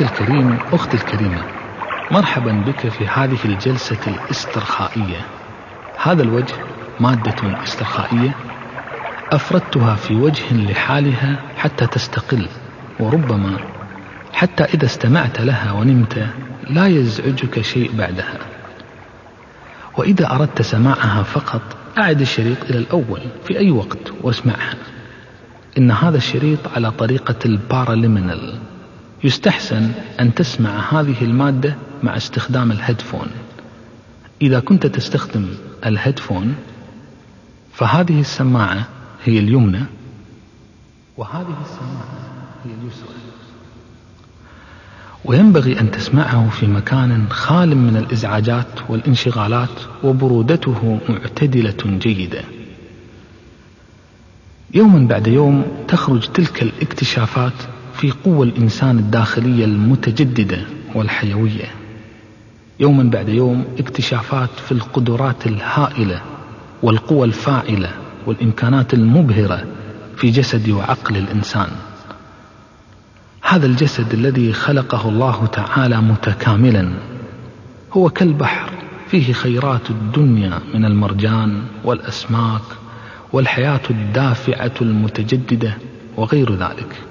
أخي الكريم أختي الكريمة مرحبا بك في هذه الجلسة الاسترخائية. هذا الوجه مادة استرخائية أفردتها في وجه لحالها حتى تستقل وربما حتى إذا استمعت لها ونمت لا يزعجك شيء بعدها. وإذا أردت سماعها فقط أعد الشريط إلى الأول في أي وقت واسمعها. إن هذا الشريط على طريقة ال Paraliminal يستحسن أن تسمع هذه المادة مع استخدام ال headphone. إذا كنت تستخدم ال headphone فهذه السماعة هي اليمنى وهذه السماعة هي اليسرى. وينبغي أن تسمعه في مكان خال من الإزعاجات والانشغالات وبرودته معتدلة جيدة. يوما بعد يوم تخرج تلك الاكتشافات في قوى الإنسان الداخلية المتجددة والحيوية. يوما بعد يوم اكتشافات في القدرات الهائلة والقوى الفاعلة والإمكانات المبهرة في جسد وعقل الإنسان. هذا الجسد الذي خلقه الله تعالى متكاملا هو كالبحر فيه خيرات الدنيا من المرجان والأسماك والحياة الدافعة المتجددة وغير ذلك.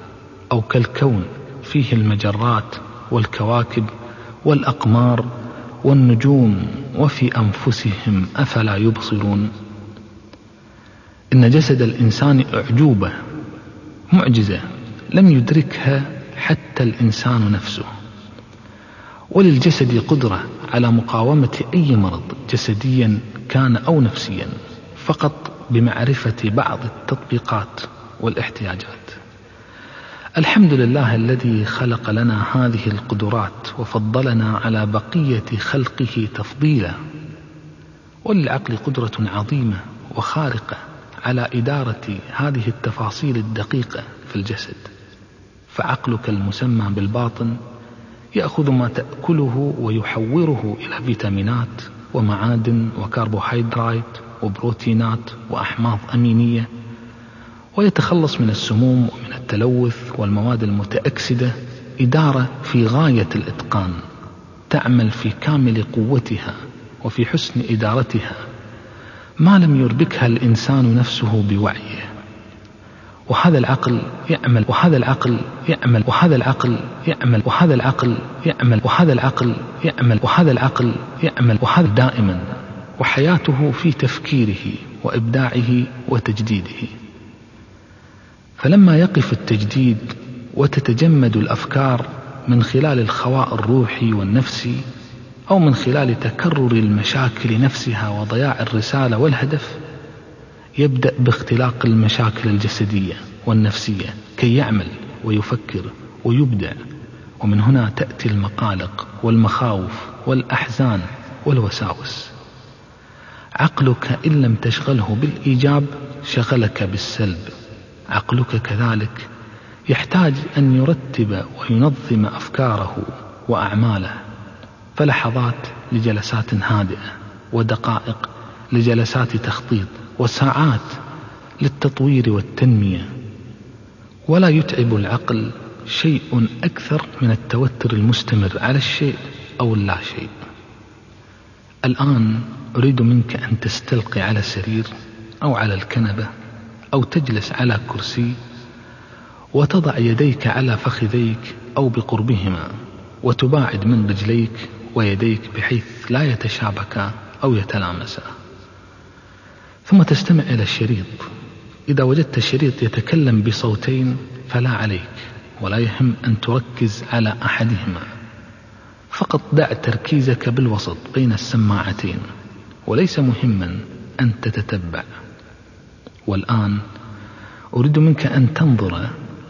أو كالكون فيه المجرات والكواكب والأقمار والنجوم وفي أنفسهم أفلا يبصرون؟ إن جسد الإنسان أعجوبة معجزة لم يدركها حتى الإنسان نفسه. وللجسد قدرة على مقاومة أي مرض جسديا كان أو نفسيا فقط بمعرفة بعض التطبيقات والإحتياجات. الحمد لله الذي خلق لنا هذه القدرات وفضلنا على بقية خلقه تفضيلا. وللعقل قدرة عظيمة وخارقة على إدارة هذه التفاصيل الدقيقة في الجسد. فعقلك المسمى بالباطن يأخذ ما تأكله ويحوره إلى فيتامينات ومعادن وكربوهيدرات وبروتينات وأحماض أمينية ويتخلص من السموم ومن التلوث والمواد المتأكسدة إدارة في غاية الإتقان تعمل في كامل قوتها وفي حسن إدارتها. ما لم يربكها الإنسان نفسه بوعيه. وهذا العقل يعمل وهذا العقل يعمل وهذا العقل يعمل وهذا العقل يعمل وهذا العقل يعمل وهذا العقل يعمل وهذا دائما. وحياته في تفكيره وإبداعه وتجديده. فلما يقف التجديد وتتجمد الأفكار من خلال الخواء الروحي والنفسي أو من خلال تكرر المشاكل نفسها وضياع الرسالة والهدف يبدأ باختلاق المشاكل الجسدية والنفسية كي يعمل ويفكر ويبدع ومن هنا تأتي المقالق والمخاوف والأحزان والوساوس. عقلك إن لم تشغله بالإيجاب شغلك بالسلب. عقلك كذلك. يحتاج أن يرتب وينظم أفكاره وأعماله. فلحظات لجلسات هادئة ودقائق لجلسات تخطيط وساعات للتطوير والتنمية. ولا يتعب العقل شيء أكثر من التوتر المستمر على الشيء أو اللا شيء. الآن أريد منك أن تستلقي على سرير أو على الكنبة أو تجلس على كرسي وتضع يديك على فخذيك أو بقربهما وتباعد من رجليك ويديك بحيث لا يتشابكا أو يتلامسا ثم تستمع إلى الشريط. إذا وجدت الشريط يتكلم بصوتين فلا عليك ولا يهم أن تركز على أحدهما. فقط دع تركيزك بالوسط بين السماعتين وليس مهما أن تتتبع. والآن أريد منك أن تنظر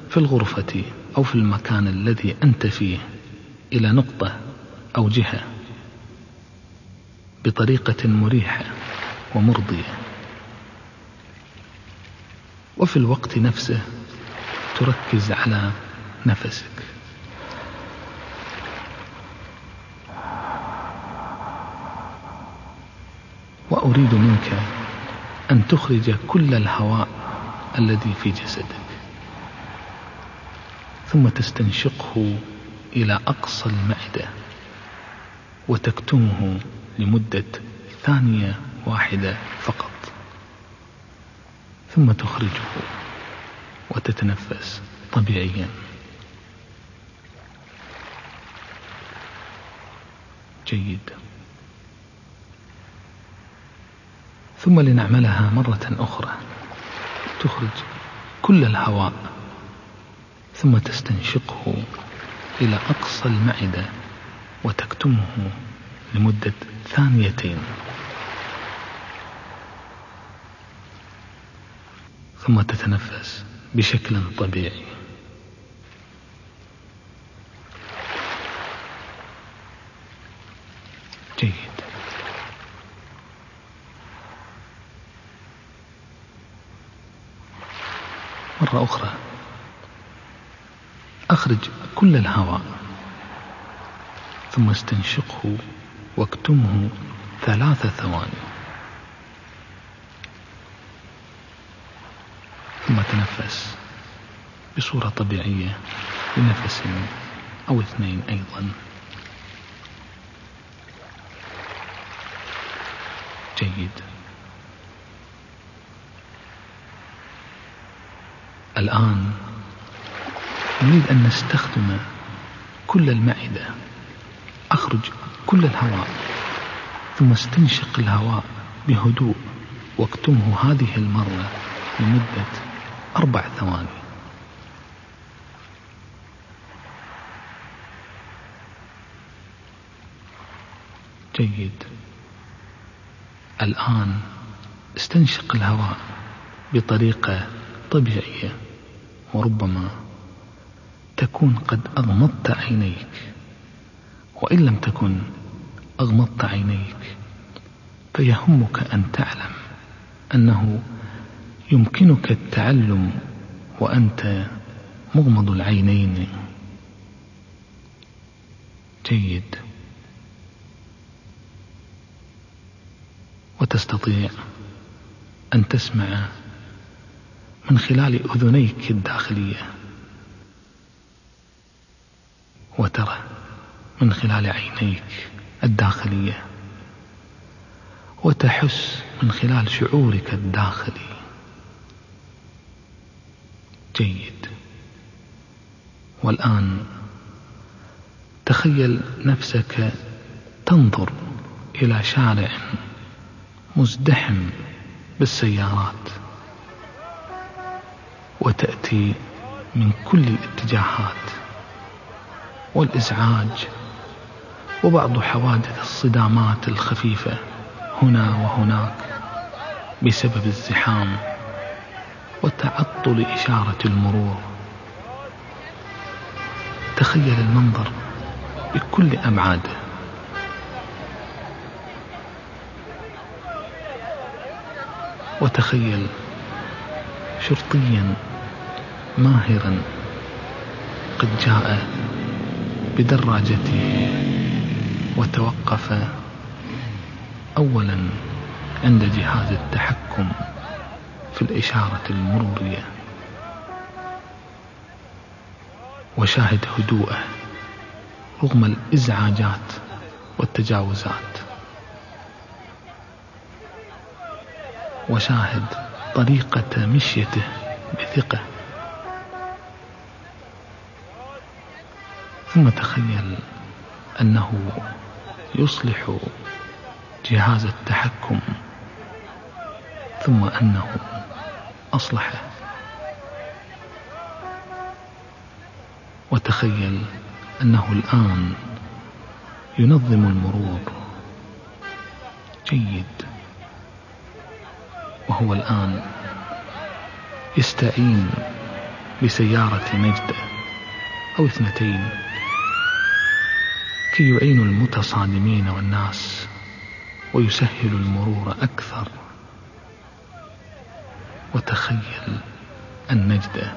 في الغرفة أو في المكان الذي أنت فيه إلى نقطة أو جهة بطريقة مريحة ومرضية. وفي الوقت نفسه تركز على نفسك. وأريد منك أن تخرج كل الهواء الذي في جسدك. ثم تستنشقه إلى أقصى المعدة وتكتمه لمدة ثانية واحدة فقط. ثم تخرجه وتتنفس طبيعيا جيد ثم لنعملها مرة أخرى. تخرج كل الهواء ثم تستنشقه إلى أقصى المعدة وتكتمه لمدة ثانيتين. ثم تتنفس بشكل طبيعي جيد مرة أخرى أخرج كل الهواء ثم استنشقه واكتمه ثلاث ثواني. ثم تنفس بصورة طبيعية بنفس أو اثنين أيضا. جيد. الآن نريد أن نستخدم كل المعدة أخرج كل الهواء ثم استنشق الهواء بهدوء. واكتمه هذه المرة لمدة أربع ثواني. جيد. الآن استنشق الهواء بطريقة طبيعية وربما تكون قد أغمضت عينيك. وإن لم تكن أغمضت عينيك فيهمك أن تعلم أنه يمكنك التعلم وأنت مغمض العينين. جيد. وتستطيع أن تسمع من خلال أذنيك الداخلية. وترى من خلال عينيك الداخلية وتحس من خلال شعورك الداخلي. جيد. والآن تخيل نفسك تنظر إلى شارع مزدحم بالسيارات وتأتي من كل الاتجاهات. والإزعاج وبعض حوادث الصدامات الخفيفة هنا وهناك بسبب الزحام وتعطل إشارة المرور. تخيل المنظر بكل أبعاده. وتخيل شرطيا ماهرا قد جاء بدراجته وتوقف أولا عند جهاز التحكم في الإشارة المرورية وشاهد هدوءه رغم الإزعاجات والتجاوزات. وشاهد طريقة مشيته بثقة. ثم تخيل أنه يصلح جهاز التحكم ثم أنه أصلحه وتخيل أنه الآن ينظم المرور جيد وهو الآن يستعين بسيارة نجدة أو اثنتين. كي يعين المتصادمين والناس ويسهل المرور أكثر. وتخيل النجدة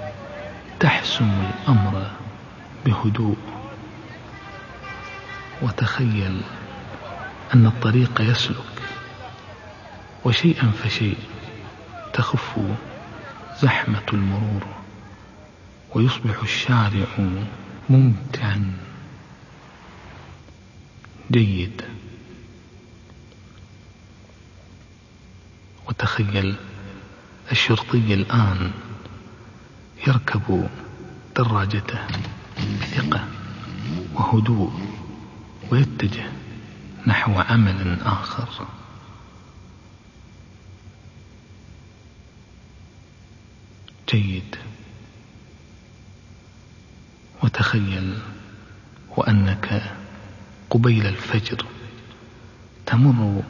تحسم الأمر بهدوء. وتخيل أن الطريق يسلك وشيئا فشيء تخف زحمة المرور. ويصبح الشارع ممتعا. جيد. وتخيل الشرطي الآن يركب دراجته بثقة وهدوء ويتجه نحو عمل آخر. جيد. وتخيل وأنك قبيل الفجر. تمر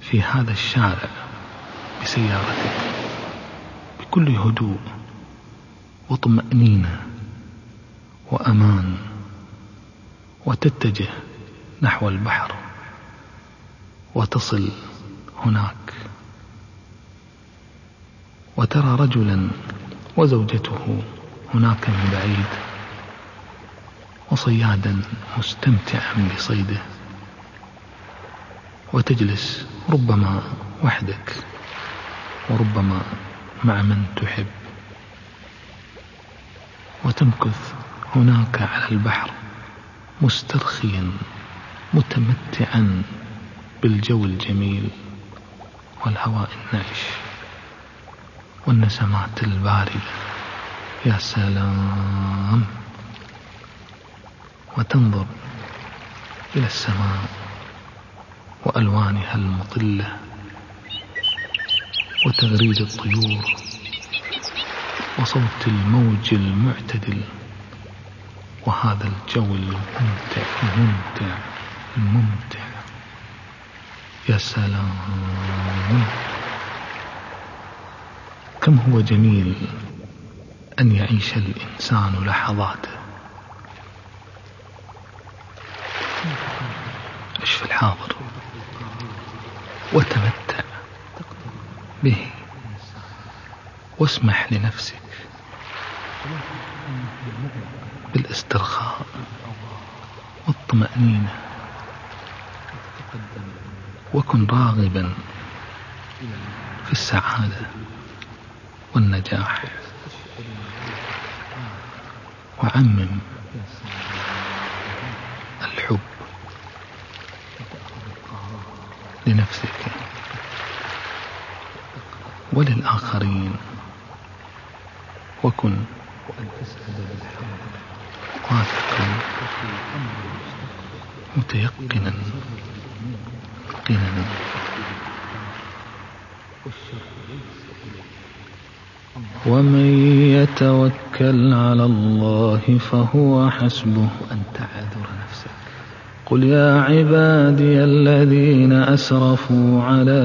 في هذا الشارع بسيارتك بكل هدوء وطمأنينة وأمان وتتجه نحو البحر وتصل هناك. وترى رجلا وزوجته هناك من بعيد. وصيادا مستمتعا بصيده. وتجلس ربما وحدك وربما مع من تحب. وتمكث هناك على البحر مسترخيا متمتعا بالجو الجميل والهواء النعش والنسمات الباردة يا سلام. وتنظر إلى السماء وألوانها المطلة وتغريد الطيور وصوت الموج المعتدل وهذا الجو الممتع الممتع الممتع. يا سلام. كم هو جميل أن يعيش الإنسان لحظاته عش في الحاضر وتمتع به. واسمح لنفسك بالاسترخاء والطمأنينة. وكن راغبا في السعادة والنجاح. وعمم الحب. لنفسك. وللآخرين. وكن. واثقا. متيقنا. قنا ومن يتوكل على الله فهو حسبه. أن تعذر نفسك. قل يا عبادي الذين أسرفوا على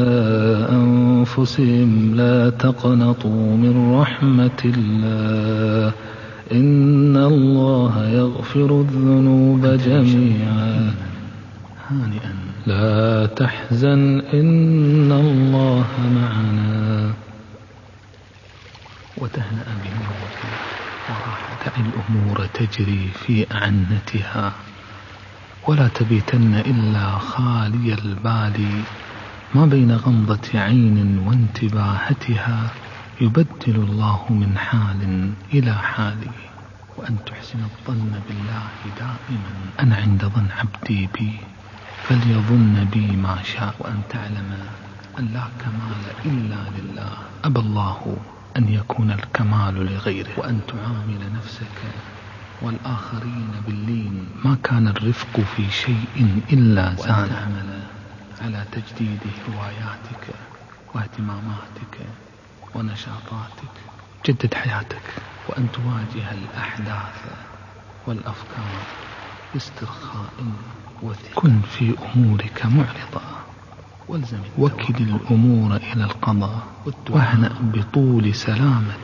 أنفسهم لا تقنطوا من رحمة الله إن الله يغفر الذنوب جميعا. هانئا. لا تحزن إن الله معنا. وتهنأ بنورك وراح دع الأمور تجري في أعنتها. ولا تبيتن إلا خالي البال. ما بين غمضة عين وانتباهتها يبدل الله من حال إلى حال. وأن تحسن الظن بالله دائما. أنا عند ظن عبدي بي فليظن بي ما شاء. وأن تعلم أن لا كمال إلا لله. أبى الله أن يكون الكمال لغيره. وأن تعامل نفسك والآخرين باللين. ما كان الرفق في شيء إلا زان تعمل على تجديد هواياتك واهتماماتك ونشاطاتك. جدد حياتك. وأن تواجه الأحداث والأفكار باسترخاء وثق كن في أمورك معرضة. وكل الأمور إلى القضاء. واهنأ بطول سلامة.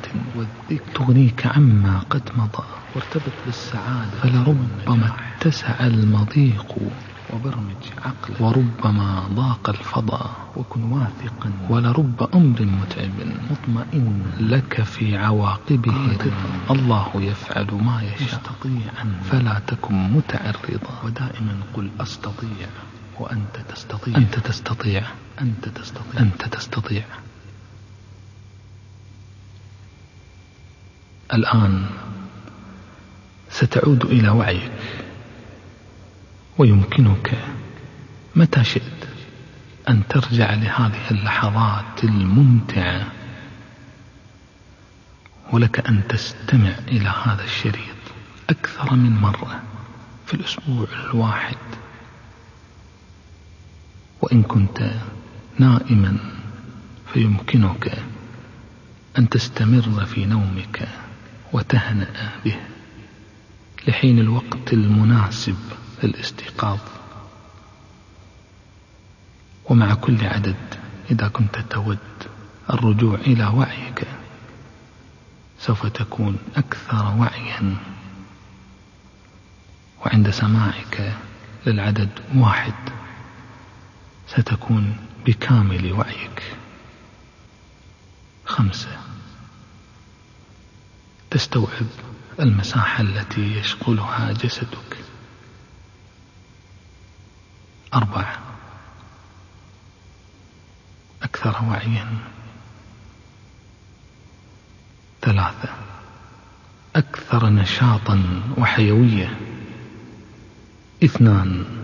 تغنيك عما قد مضى. وارتبط بالسعادة. فلربما اتسع المضيق. وبرمج عقلك. وربما ضاق الفضاء وكن واثقا. ولرب أمر متعب. مطمئن. لك في عواقبه. الله يفعل ما يشاء. مستطيعا. فلا تكن متعرضا. ودائما قل أستطيع. وأنت تستطيع. أنت تستطيع. أنت تستطيع. أنت تستطيع. الآن ستعود إلى وعيك. ويمكنك متى شئت أن ترجع لهذه اللحظات الممتعة. ولك أن تستمع إلى هذا الشريط أكثر من مرة في الأسبوع الواحد. وإن كنت نائما فيمكنك أن تستمر في نومك وتهنأ به لحين الوقت المناسب للاستيقاظ. ومع كل عدد إذا كنت تود الرجوع إلى وعيك سوف تكون أكثر وعيا. وعند سماعك للعدد واحد. ستكون بكامل وعيك. خمسة. تستوعب المساحة التي يشغلها جسدك. أربعة. أكثر وعيا. ثلاثة. أكثر نشاطا وحيوية. اثنان.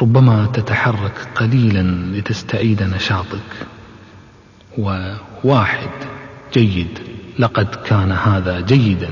ربما تتحرك قليلا لتستعيد نشاطك. وواحد جيد لقد كان هذا جيدا.